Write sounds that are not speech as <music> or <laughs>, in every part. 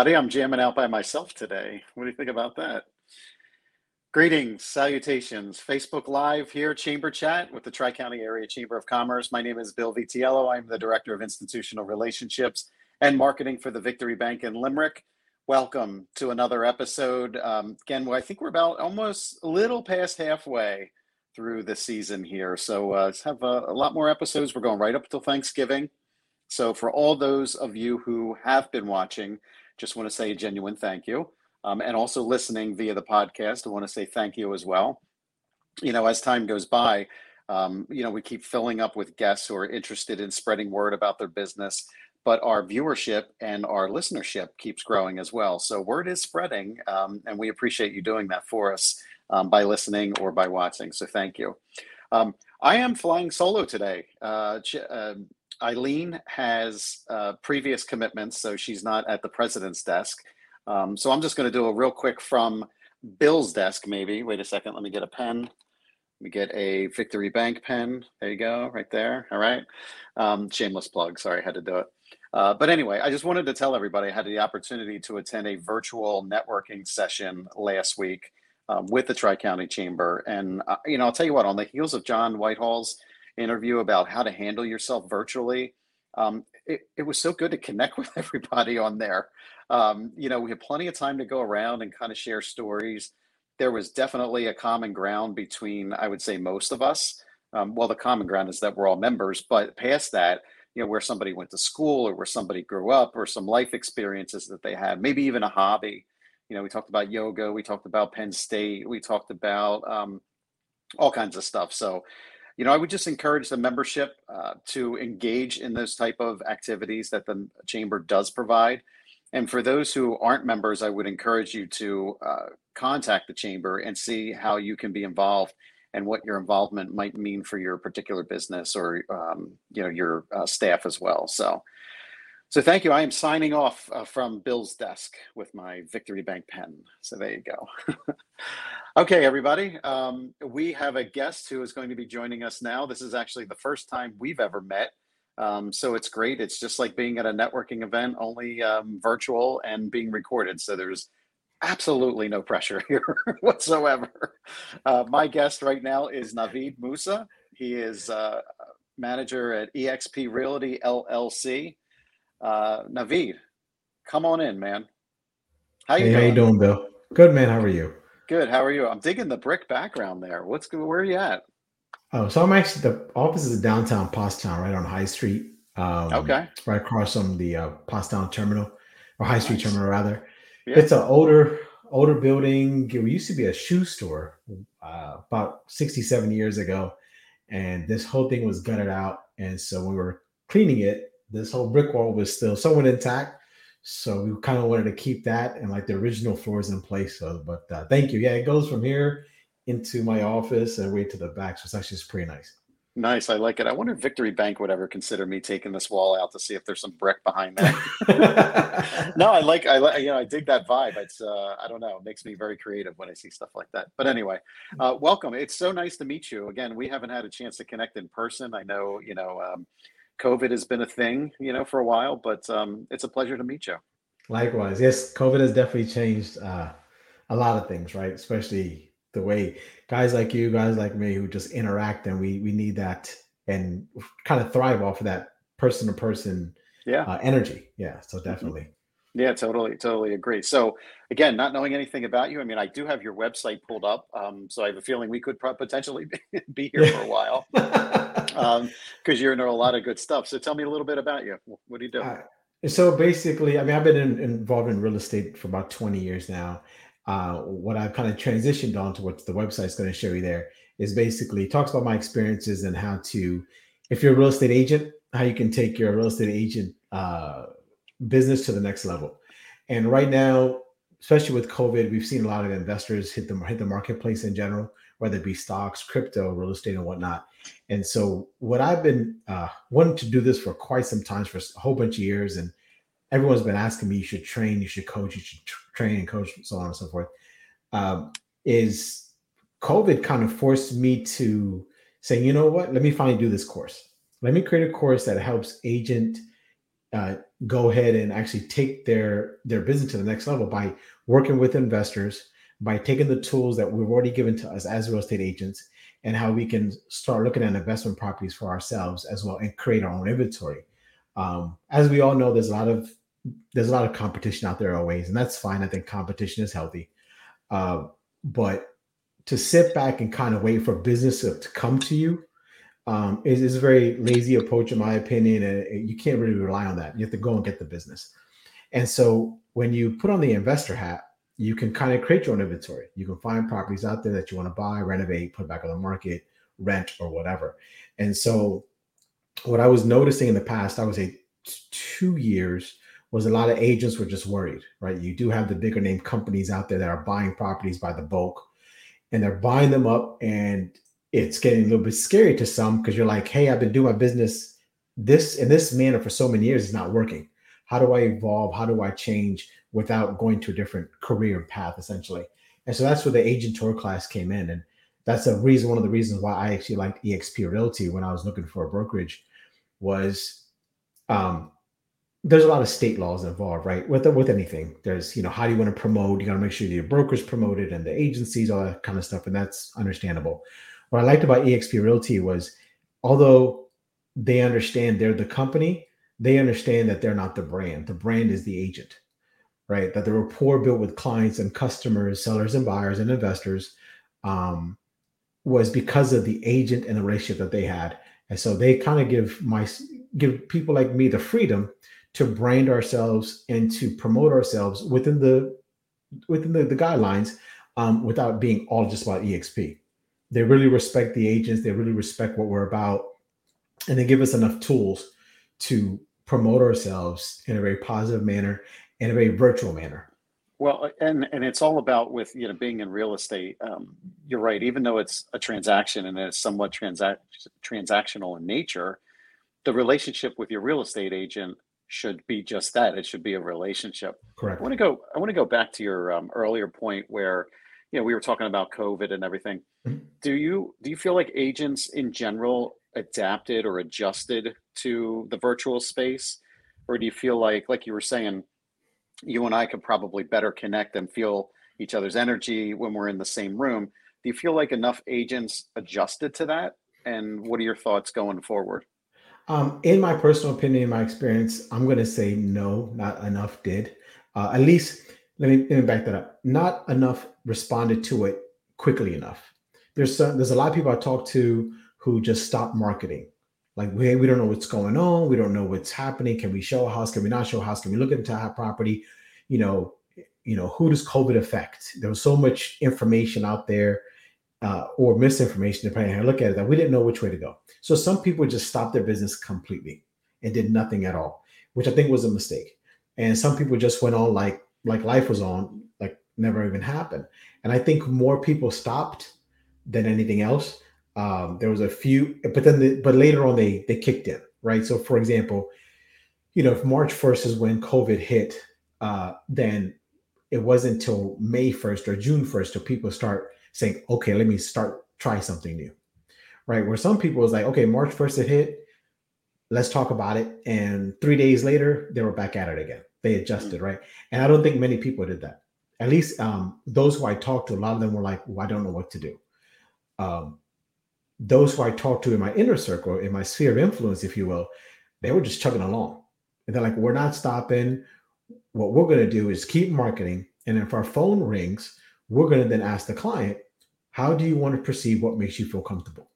everybody. I'm jamming out by myself today. What do you think about that? Greetings, salutations. Facebook Live here, Chamber Chat with the Tri County Area Chamber of Commerce. My name is Bill Vitiello. I'm the Director of Institutional Relationships and Marketing for the Victory Bank in Limerick. Welcome to another episode. Um, again, I think we're about almost a little past halfway through the season here. So uh, let's have a, a lot more episodes. We're going right up until Thanksgiving. So for all those of you who have been watching, just want to say a genuine thank you. Um, and also listening via the podcast, I want to say thank you as well. You know, as time goes by, um, you know, we keep filling up with guests who are interested in spreading word about their business, but our viewership and our listenership keeps growing as well. So word is spreading, um, and we appreciate you doing that for us um, by listening or by watching. So thank you. Um, I am flying solo today. Uh, uh, Eileen has uh, previous commitments, so she's not at the president's desk. Um, so I'm just going to do a real quick from Bill's desk, maybe. Wait a second. Let me get a pen. Let me get a Victory Bank pen. There you go, right there. All right. Um, shameless plug. Sorry, I had to do it. Uh, but anyway, I just wanted to tell everybody I had the opportunity to attend a virtual networking session last week um, with the Tri County Chamber. And, uh, you know, I'll tell you what, on the heels of John Whitehall's interview about how to handle yourself virtually. Um, it, it was so good to connect <laughs> with everybody on there. Um, you know, we had plenty of time to go around and kind of share stories. There was definitely a common ground between, I would say, most of us. Um, well, the common ground is that we're all members, but past that, you know, where somebody went to school or where somebody grew up or some life experiences that they had, maybe even a hobby. You know, we talked about yoga, we talked about Penn State, we talked about um, all kinds of stuff. So you know, I would just encourage the membership uh, to engage in those type of activities that the chamber does provide. And for those who aren't members, I would encourage you to uh, contact the chamber and see how you can be involved and what your involvement might mean for your particular business or um, you know your uh, staff as well. So, so thank you. I am signing off uh, from Bill's desk with my Victory Bank pen. So there you go. <laughs> okay, everybody. Um, we have a guest who is going to be joining us now. This is actually the first time we've ever met. Um, so it's great. It's just like being at a networking event, only um, virtual and being recorded. So there's absolutely no pressure <laughs> here whatsoever. Uh, my guest right now is Navid Musa. He is uh, manager at eXp Realty LLC. Uh, Naveed, come on in, man. How you hey, doing? How you doing, Bill? Good, man. How are you? Good. How are you? I'm digging the brick background there. What's good? Where are you at? Oh, so I'm actually the office is in downtown Pottstown, right on High Street. Um, okay. Right across from the uh, Pottstown Terminal, or High nice. Street Terminal, rather. Yeah. It's an older older building. It used to be a shoe store uh, about 67 years ago, and this whole thing was gutted out. And so when we were cleaning it, this whole brick wall was still somewhat intact. So we kind of wanted to keep that and like the original floors in place. So, but uh, thank you. Yeah, it goes from here into my office and way to the back. So it's actually just pretty nice. Nice. I like it. I wonder if Victory Bank would ever consider me taking this wall out to see if there's some brick behind that. <laughs> no, I like, I like, you know, I dig that vibe. It's, uh, I don't know, it makes me very creative when I see stuff like that. But anyway, uh, welcome. It's so nice to meet you. Again, we haven't had a chance to connect in person. I know, you know, um, COVID has been a thing, you know, for a while, but um, it's a pleasure to meet you. Likewise, yes, COVID has definitely changed uh, a lot of things, right? Especially the way guys like you, guys like me, who just interact, and we we need that and kind of thrive off of that person to person, yeah, uh, energy. Yeah, so mm-hmm. definitely. Mm-hmm. Yeah, totally, totally agree. So, again, not knowing anything about you, I mean, I do have your website pulled up, um, so I have a feeling we could potentially <laughs> be here for a while <laughs> because um, you're into a lot of good stuff. So, tell me a little bit about you. What do you do? Uh, so, basically, I mean, I've been in, involved in real estate for about 20 years now. Uh, what I've kind of transitioned on to what the website is going to show you there is basically talks about my experiences and how to, if you're a real estate agent, how you can take your real estate agent uh, business to the next level. And right now, especially with COVID, we've seen a lot of investors hit the hit the marketplace in general, whether it be stocks, crypto, real estate, and whatnot. And so, what I've been uh, wanting to do this for quite some time, for a whole bunch of years, and everyone's been asking me, you should train, you should coach, you should train and coach, so on and so forth. Um, is COVID kind of forced me to say, you know what? Let me finally do this course. Let me create a course that helps agent uh, go ahead and actually take their their business to the next level by working with investors by taking the tools that we've already given to us as real estate agents and how we can start looking at investment properties for ourselves as well and create our own inventory um, as we all know there's a lot of there's a lot of competition out there always and that's fine i think competition is healthy uh, but to sit back and kind of wait for business to, come to you um, is, is a very lazy approach, in my opinion. And you can't really rely on that. You have to go and get the business. And so when you put on the investor hat, you can kind of create your own inventory. You can find properties out there that you want to buy, renovate, put back on the market, rent, or whatever. And so what I was noticing in the past, I would say two years, was a lot of agents were just worried, right? You do have the bigger name companies out there that are buying properties by the bulk and they're buying them up and it's getting a little bit scary to some because you're like, hey, I've been doing my business this in this manner for so many years, it's not working. How do I evolve? How do I change without going to a different career path, essentially? And so that's where the agenteur class came in. And that's a reason, one of the reasons why I actually liked EXP Realty when I was looking for a brokerage was um, there's a lot of state laws involved, right? With with anything, there's you know how do you want to promote? You got to make sure your brokers promoted and the agencies, all that kind of stuff, and that's understandable. What I liked about EXP Realty was, although they understand they're the company, they understand that they're not the brand. The brand is the agent, right? That the rapport built with clients and customers, sellers and buyers and investors um, was because of the agent and the relationship that they had. And so they kind of give my give people like me the freedom to brand ourselves and to promote ourselves within the within the, the guidelines um, without being all just about exp they really respect the agents they really respect what we're about and they give us enough tools to promote ourselves in a very positive manner in a very virtual manner well and and it's all about with you know being in real estate um, you're right even though it's a transaction and it's somewhat transac- transactional in nature the relationship with your real estate agent should be just that. It should be a relationship. Correct. I want to go. I want to go back to your um, earlier point where, you know, we were talking about COVID and everything. Mm-hmm. Do you do you feel like agents in general adapted or adjusted to the virtual space, or do you feel like, like you were saying, you and I could probably better connect and feel each other's energy when we're in the same room? Do you feel like enough agents adjusted to that? And what are your thoughts going forward? Um, in my personal opinion, in my experience, I'm going to say no, not enough did. Uh, at least, let me, let me back that up. Not enough responded to it quickly enough. There's some, there's a lot of people I talk to who just stop marketing. Like, we, we don't know what's going on. We don't know what's happening. Can we show a house? Can we not show a house? Can we look into a property? You know, you know, who does COVID affect? There was so much information out there uh, or misinformation, depending on how you look at it, that we didn't know which way to go. So some people just stopped their business completely and did nothing at all, which I think was a mistake. And some people just went on like like life was on, like never even happened. And I think more people stopped than anything else. Um, there was a few, but then the, but later on they they kicked in, right? So for example, you know, if March 1st is when COVID hit, uh, then it wasn't until May 1st or June 1st till people start saying, okay, let me start try something new. Right. Where some people was like, okay, March 1st it hit, let's talk about it. And three days later, they were back at it again. They adjusted, mm-hmm. right? And I don't think many people did that. At least um, those who I talked to, a lot of them were like, well, I don't know what to do. Um, those who I talked to in my inner circle, in my sphere of influence, if you will, they were just chugging along. And they're like, we're not stopping. What we're going to do is keep marketing. And if our phone rings, we're going to then ask the client, how do you want to perceive what makes you feel comfortable?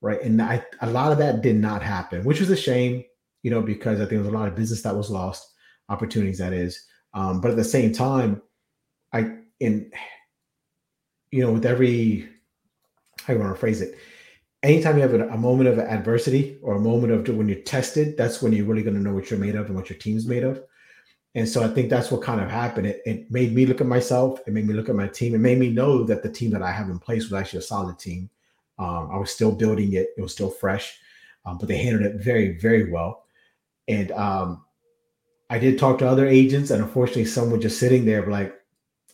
Right. And I, a lot of that did not happen, which was a shame, you know, because I think there's a lot of business that was lost, opportunities that is. Um, but at the same time, I, in, you know, with every, how you want to phrase it, anytime you have a, a, moment of adversity or a moment of when you're tested, that's when you're really going to know what you're made of and what your team's made of. And so I think that's what kind of happened. It, it made me look at myself. It made me look at my team. It made me know that the team that I have in place was actually a solid team. Um, I was still building it. It was still fresh, um, but they handled it very, very well. And um, I did talk to other agents, and unfortunately, some were just sitting there like,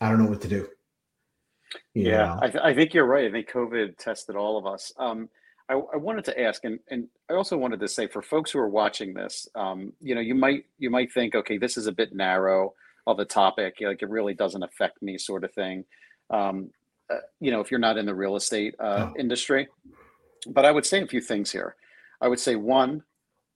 I don't know what to do. You yeah, I, th- I, think you're right. I think COVID tested all of us. Um, I, I, wanted to ask, and, and I also wanted to say for folks who are watching this, um, you know, you might you might think, okay, this is a bit narrow of a topic, like it really doesn't affect me, sort of thing. Um, uh, you know, if you're not in the real estate uh, no. industry, but I would say a few things here. I would say one,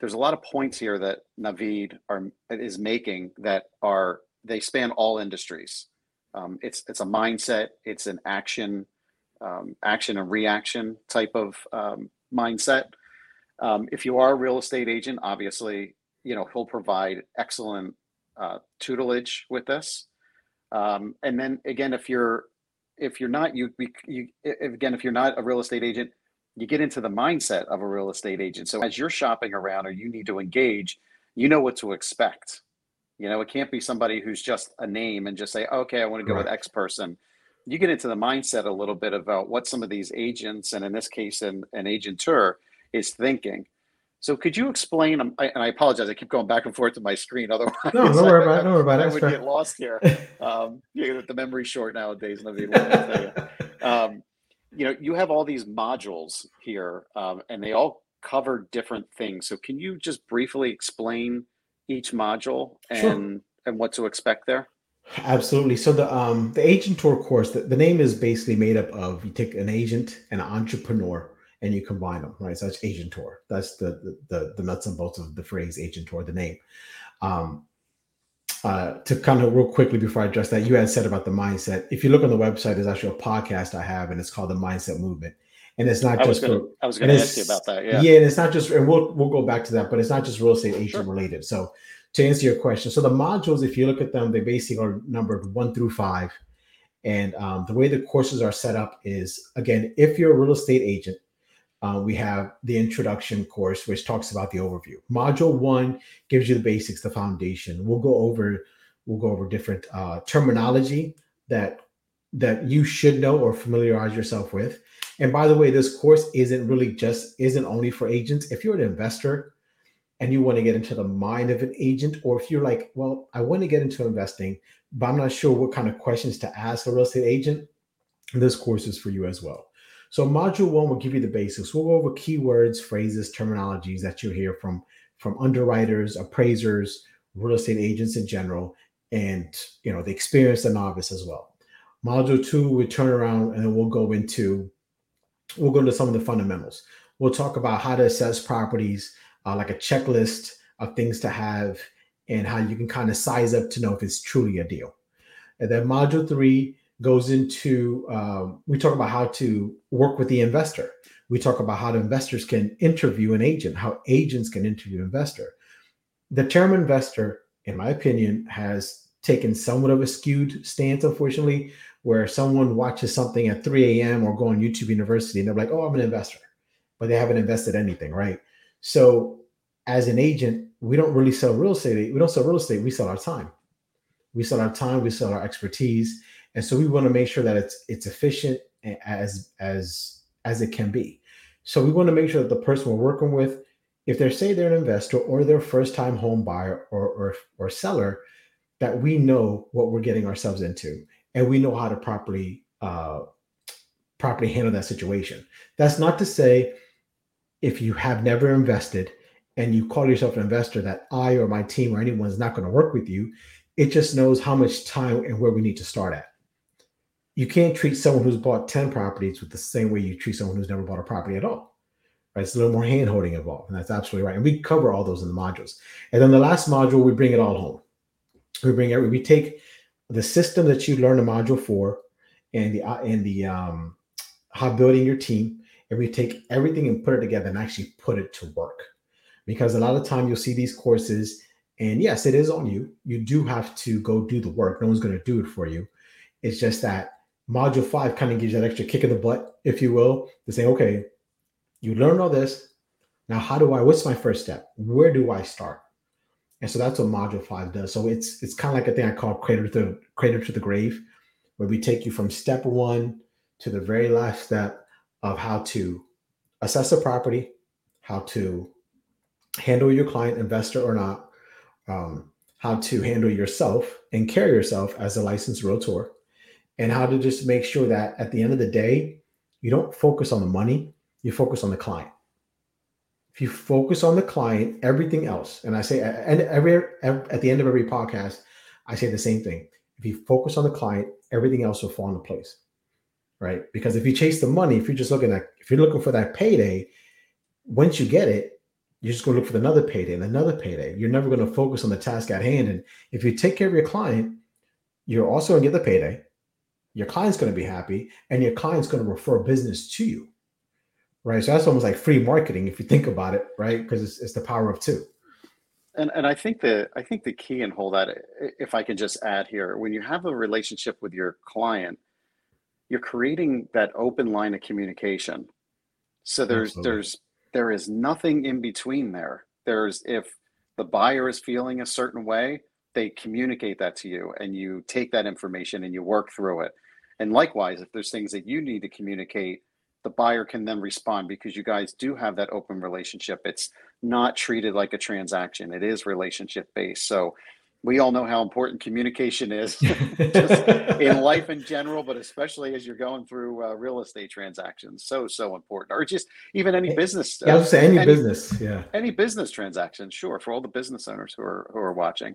there's a lot of points here that Navid are is making that are they span all industries. Um, it's it's a mindset, it's an action um, action and reaction type of um, mindset. Um, if you are a real estate agent, obviously, you know he'll provide excellent uh, tutelage with this. Um, and then again, if you're if you're not you, you again if you're not a real estate agent, you get into the mindset of a real estate agent. So as you're shopping around or you need to engage, you know what to expect. You know, it can't be somebody who's just a name and just say, okay, I want to go right. with X person you get into the mindset a little bit about what some of these agents, and in this case, an, an agenteur, is thinking. So could you explain? Um, and I apologize, I keep going back and forth to my screen. <laughs> Otherwise, no, don't worry about it. Don't worry about it. I would get lost here. <laughs> Um, you know, the memory short nowadays. Um, you know, you have all these modules here, um, and they all cover different things. So can you just briefly explain each module and sure. and what to expect there? Absolutely. So the um the agenteur course, the, the name is basically made up of you take an agent and an entrepreneur and you combine them, right? So that's agenteur. That's the the the nuts and bolts of the phrase agenteur, the name. Um uh, to kind of real quickly before I address that, you had said about the mindset. If you look on the website, there's actually a podcast I have, and it's called the Mindset Movement. And it's not I just gonna, for, I was going to ask you about that. Yeah, yeah, and it's not just, and we'll we'll go back to that, but it's not just real estate agent sure. related. So to answer your question, so the modules, if you look at them, they basically are numbered one through five. And um, the way the courses are set up is again, if you're a real estate agent, uh, we have the introduction course, which talks about the overview. Module one gives you the basics, the foundation. We'll go over we'll go over different uh, terminology that that you should know or familiarize yourself with. And by the way, this course isn't really just isn't only for agents. If you're an investor, and you want to get into the mind of an agent, or if you're like, well, I want to get into investing, but I'm not sure what kind of questions to ask a real estate agent, this course is for you as well. So module one will give you the basics. We'll go over keywords, phrases, terminologies that you hear from from underwriters, appraisers, real estate agents in general, and you know the experienced and novice as well. Module two, we turn around and then we'll go into we'll go into some of the fundamentals. We'll talk about how to assess properties, uh, like a checklist of things to have and how you can kind of size up to know if it's truly a deal. And then module three goes into um, we talk about how to work with the investor. We talk about how investors can interview an agent, how agents can interview investor. The term investor, in my opinion, has taken somewhat of a skewed stance, unfortunately, where someone watches something at 3 a.m. or go on YouTube University and they're like, oh, I'm an investor, but they haven't invested anything, right? So as an agent, we don't really sell real estate. We don't sell real estate. We sell our time. We sell our time. We sell our expertise, and so we want to make sure that it's it's efficient as as as it can be. So we want to make sure that the person we're working with, if they're say they're an investor or they're first time home buyer or, or or seller, that we know what we're getting ourselves into and we know how to properly uh, properly handle that situation. That's not to say if you have never invested and you call yourself an investor that I or my team or anyone is not going to work with you, it just knows how much time and where we need to start at. You can't treat someone who's bought 10 properties with the same way you treat someone who's never bought a property at all. Right? It's a little more hand holding involved. And that's absolutely right. And we cover all those in the modules. And then the last module, we bring it all home. We bring it, we take the system that you learn in module four and the and the um how building your team and we take everything and put it together and actually put it to work. Because a lot of time you'll see these courses, and yes, it is on you. You do have to go do the work. No one's going to do it for you. It's just that module five kind of gives you that extra kick in the butt, if you will, to say, okay, you learned all this. Now, how do I? What's my first step? Where do I start? And so that's what module five does. So it's it's kind of like a thing I call cradle to cradle to the grave, where we take you from step one to the very last step of how to assess a property, how to handle your client, investor or not, um, how to handle yourself and carry yourself as a licensed realtor, and how to just make sure that at the end of the day, you don't focus on the money, you focus on the client. If you focus on the client, everything else, and I say, and every at the end of every podcast, I say the same thing. If you focus on the client, everything else will fall into place, right? Because if you chase the money, if you're just looking at, if you're looking for that payday, once you get it, you're just going to look for another payday and another payday. You're never going to focus on the task at hand. And if you take care of your client, you're also going to get the payday. Your client's going to be happy, and your client's going to refer business to you right? So that's almost like free marketing if you think about it, right? Because it's, it's the power of two. And and I think the I think the key and hold that if I can just add here, when you have a relationship with your client, you're creating that open line of communication. So there's Absolutely. there's there is nothing in between there. There's if the buyer is feeling a certain way, they communicate that to you and you take that information and you work through it. And likewise, if there's things that you need to communicate, the buyer can then respond because you guys do have that open relationship. It's not treated like a transaction. It is relationship based. So we all know how important communication is <laughs> just in life in general, but especially as you're going through uh, real estate transactions. So, so important, or just even any business. Yeah, I was say any, any business. Yeah. Any business transaction. Sure. For all the business owners who are, who are watching.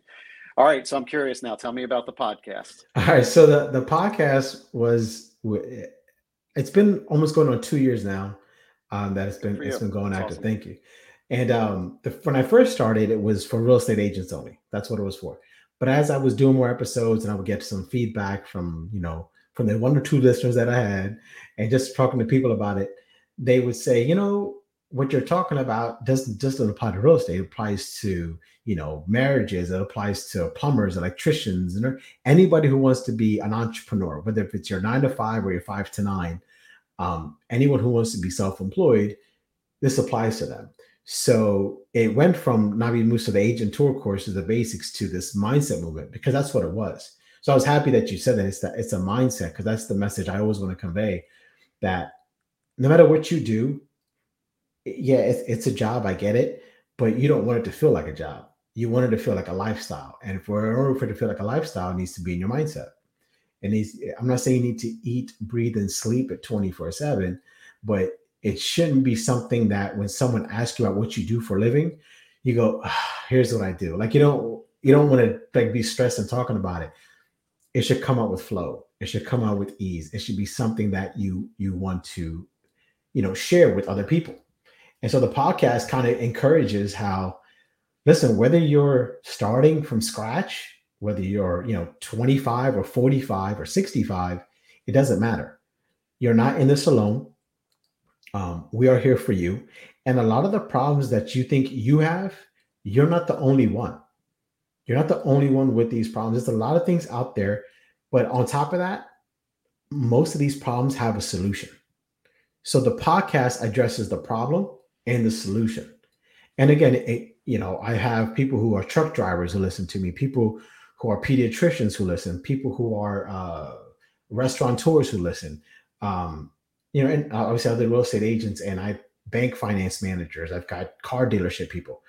All right. So I'm curious now. Tell me about the podcast. All right. So the, the podcast was it's been almost going on two years now um, that it's been it's been going That's active. Awesome. Thank you. And um, the, when I first started, it was for real estate agents only. That's what it was for. But as I was doing more episodes, and I would get some feedback from you know from the one or two listeners that I had, and just talking to people about it, they would say, you know, what you're talking about doesn't just doesn't apply to real estate. It applies to you know marriages. It applies to plumbers, electricians, and anybody who wants to be an entrepreneur, whether if it's your nine to five or your five to nine um, anyone who wants to be self-employed, this applies to them. So it went from Navid Musa, the agenteur courses, the basics to this mindset movement because that's what it was. So I was happy that you said that it's that it's a mindset because that's the message I always want to convey that no matter what you do, yeah, it's, it's a job. I get it, but you don't want it to feel like a job. You want it to feel like a lifestyle. And for in order for it to feel like a lifestyle, it needs to be in your mindset. And I'm not saying you need to eat, breathe, and sleep at 24 7, but it shouldn't be something that when someone asks you about what you do for a living, you go, ah, here's what I do. Like you don't you don't want to like be stressed and talking about it. It should come out with flow. It should come out with ease. It should be something that you you want to, you know, share with other people. And so the podcast kind of encourages how, listen, whether you're starting from scratch whether you're you know 25 or 45 or 65 it doesn't matter you're not in this alone um, we are here for you. And a lot of the problems that you think you have you're not the only one. You're not the only one with these problems. There's a lot of things out there but on top of that most of these problems have a solution. So the podcast addresses the problem and the solution. And again it, you know i have people who are truck drivers who listen to me people who are pediatricians who listen, people who are uh, restaurateurs who listen. Um, you know, and obviously I other real estate agents and I bank finance managers. I've got car dealership people.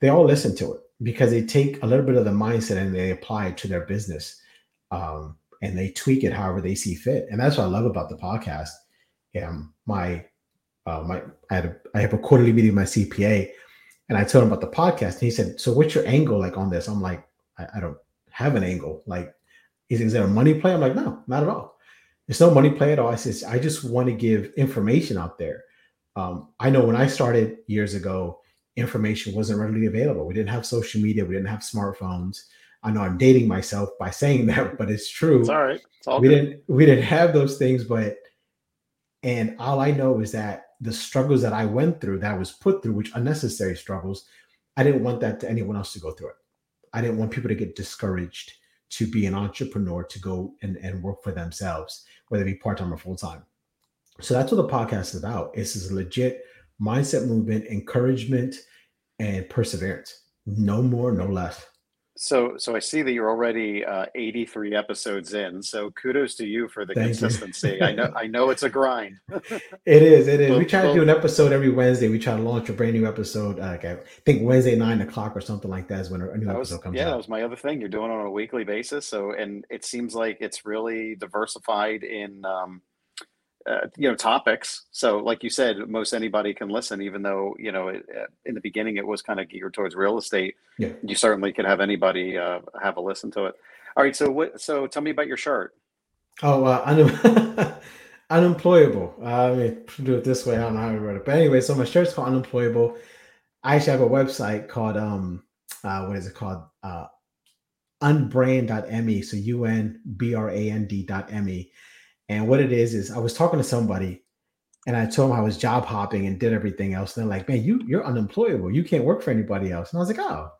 They all listen to it because they take a little bit of the mindset and they apply it to their business, um, and they tweak it however they see fit. And that's what I love about the podcast. Um, my uh, my I had a, I have a quarterly meeting with my CPA, and I told him about the podcast, and he said, "So what's your angle like on this?" I'm like, I, I don't have an angle. Like, is, is there a money play? I'm like, no, not at all. There's no money play at all. I says, I just want to give information out there. Um, I know when I started years ago, information wasn't readily available. We didn't have social media. We didn't have smartphones. I know I'm dating myself by saying <laughs> that, but it's true. It's all right. It's all we good. didn't we didn't have those things, but and all I know is that the struggles that I went through, that I was put through, which unnecessary struggles, I didn't want that to anyone else to go through it. I didn't want people to get discouraged to be an entrepreneur to go and, and work for themselves, whether it be part time or full time. So that's what the podcast is about. It's a legit mindset movement, encouragement, and perseverance. No more, no less. So, so I see that you're already uh, 83 episodes in. So, kudos to you for the Thank consistency. I know, I know it's a grind. <laughs> it is. It is. Well, we try well, to do an episode every Wednesday. We try to launch a brand new episode. Uh, I think Wednesday nine o'clock or something like that is when a new episode was, comes yeah, out. that was my other thing. You're doing it on a weekly basis. So, and it seems like it's really diversified in. Um, uh, you know topics. So like you said most anybody can listen even though you know it, uh, in the beginning it was kind of geared towards real estate. Yeah. You certainly could have anybody uh, have a listen to it. All right so what so tell me about your shirt. Oh uh, <laughs> un- unemployable. Uh, let me do it this way. I don't know how to write it. But anyway so my shirt's called unemployable. I actually have a website called um uh what is it called? Uh unbrand.me so u-n-b-r-a-n-d dot me and what it is is I was talking to somebody and I told them I was job hopping and did everything else. And they're like, man, you you're unemployable. You can't work for anybody else. And I was like, oh,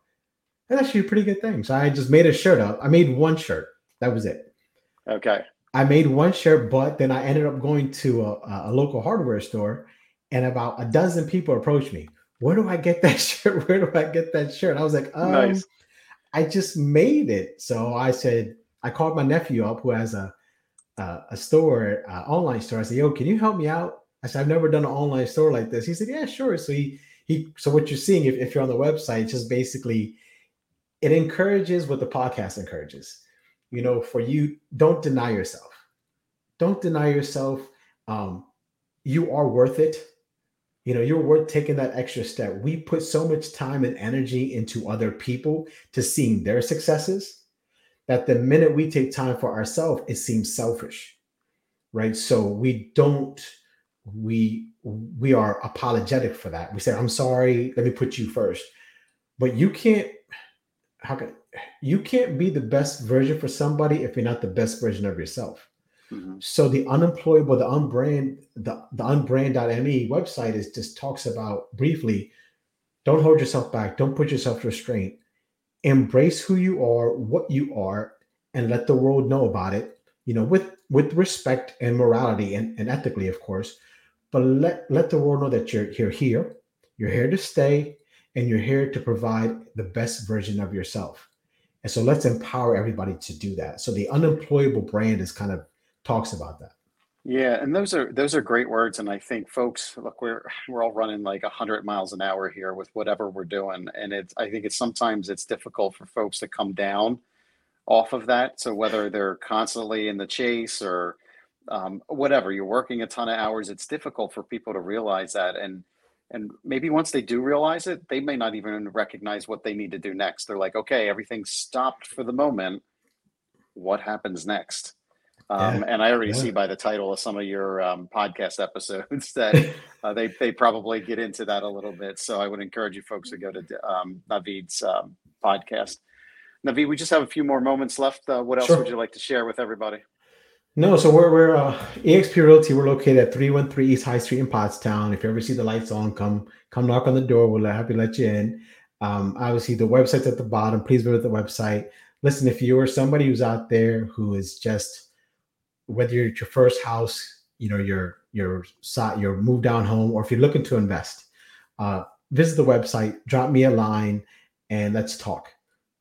that's actually a pretty good thing. So I just made a shirt up. I made one shirt. That was it. Okay. I made one shirt, but then I ended up going to a, a local hardware store and about a dozen people approached me. Where do I get that <laughs> shirt? Where do I get that shirt? I was like, um, nice. I just made it. So I said, I called my nephew up who has a uh, a store, uh, online store. I said, "Yo, can you help me out?" I said, "I've never done an online store like this." He said, "Yeah, sure." So he he. So what you're seeing, if, if you're on the website, just basically, it encourages what the podcast encourages. You know, for you, don't deny yourself. Don't deny yourself. Um, you are worth it. You know, you're worth taking that extra step. We put so much time and energy into other people to seeing their successes that the minute we take time for ourselves, it seems selfish, right? So we don't, we we are apologetic for that. We say, "I'm sorry, let me put you first. but you can't. How can you can't be the best version for somebody if you're not the best version of yourself? Mm-hmm. So the unemployable, the unbrand, the the unbrand.me website is just talks about briefly. Don't hold yourself back. Don't put yourself to restraint embrace who you are, what you are, and let the world know about it, you know, with with respect and morality and, and ethically, of course. But let let the world know that you're you're here, you're here to stay, and you're here to provide the best version of yourself. And so let's empower everybody to do that. So the unemployable brand is kind of talks about that. Yeah, and those are those are great words, and I think folks, look, we're we're all running like hundred miles an hour here with whatever we're doing, and it's I think it's sometimes it's difficult for folks to come down off of that. So whether they're constantly in the chase or um, whatever, you're working a ton of hours, it's difficult for people to realize that, and and maybe once they do realize it, they may not even recognize what they need to do next. They're like, okay, everything's stopped for the moment. What happens next? Um, yeah. And I already yeah. see by the title of some of your um, podcast episodes <laughs> that <laughs> uh, they they probably get into that a little bit. So I would encourage you folks to go to um, Navid's um, podcast. Navid, we just have a few more moments left. Uh, what else sure. would you like to share with everybody? No, so we're we're uh, EXP Realty. We're located at three one three East High Street in Pottstown. If you ever see the lights on, come come knock on the door. We'll happy let you in. Um, obviously, the website's at the bottom. Please visit the website. Listen, if you are somebody who's out there who is just whether you're your first house, you know, your your your move down home, or if you're looking to invest, uh, visit the website, drop me a line, and let's talk.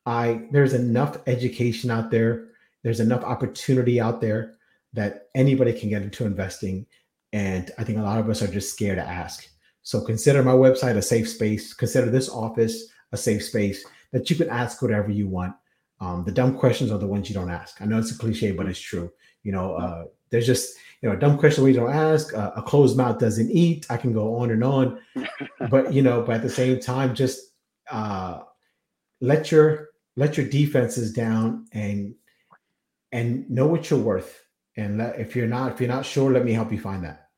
I there's enough education out there. There's enough opportunity out there that anybody can get into investing, and I think a lot of us are just scared to ask. So consider my website a safe space. Consider this office a safe space that you can ask whatever you want. Um, the dumb questions are the ones you don't ask. I know it's a cliche, but it's true. You know, uh, there's just you know a dumb question we don't ask. Uh, a closed mouth doesn't eat. I can go on and on, <laughs> but you know, but at the same time, just uh, let your let your defenses down and and know what you're worth. And let, if you're not if you're not sure, let me help you find that.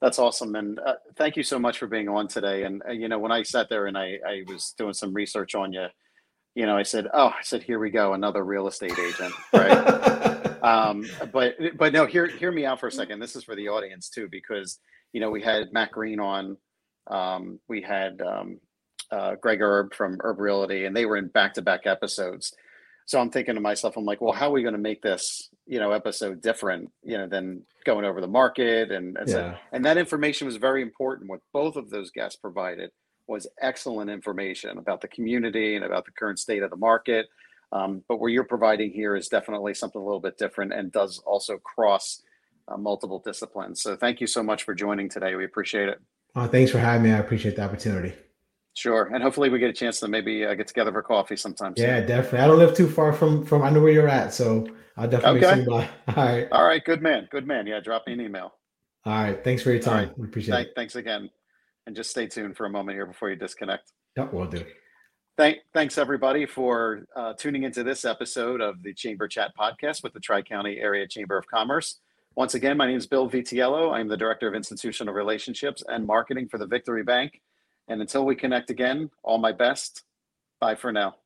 That's awesome, and uh, thank you so much for being on today. And uh, you know, when I sat there and I I was doing some research on you, you know, I said, oh, I said, here we go, another real estate agent, <laughs> right? um, but but no, hear hear me out for a second. This is for the audience too, because you know we had Matt Green on, um, we had um, uh, Greg Herb from Herb Realty, and they were in back to back episodes. So I'm thinking to myself, I'm like, well, how are we going to make this, you know, episode different, you know, than going over the market and and, yeah. so, and that information was very important. What both of those guests provided was excellent information about the community and about the current state of the market um, but what you're providing here is definitely something a little bit different and does also cross uh, multiple disciplines. So thank you so much for joining today. We appreciate it. Oh, thanks for having me. I appreciate the opportunity. Sure. And hopefully we get a chance to maybe uh, get together for coffee sometime. soon. Yeah, definitely. I don't live too far from from. I know where you're at, so I'll definitely Okay. swing by. <laughs> All right. All right. Good man. Good man. Yeah. Drop me an email. All right. Thanks for your All right. time. We appreciate Thank, it. thanks again. And just stay tuned for a moment here before you disconnect. Yep, we'll do. Thank, thanks everybody for uh, tuning into this episode of the Chamber Chat podcast with the Tri County Area Chamber of Commerce. Once again, my name is Bill Vitiello. I'm the Director of Institutional Relationships and Marketing for the Victory Bank. And until we connect again, all my best. Bye for now.